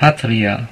patria.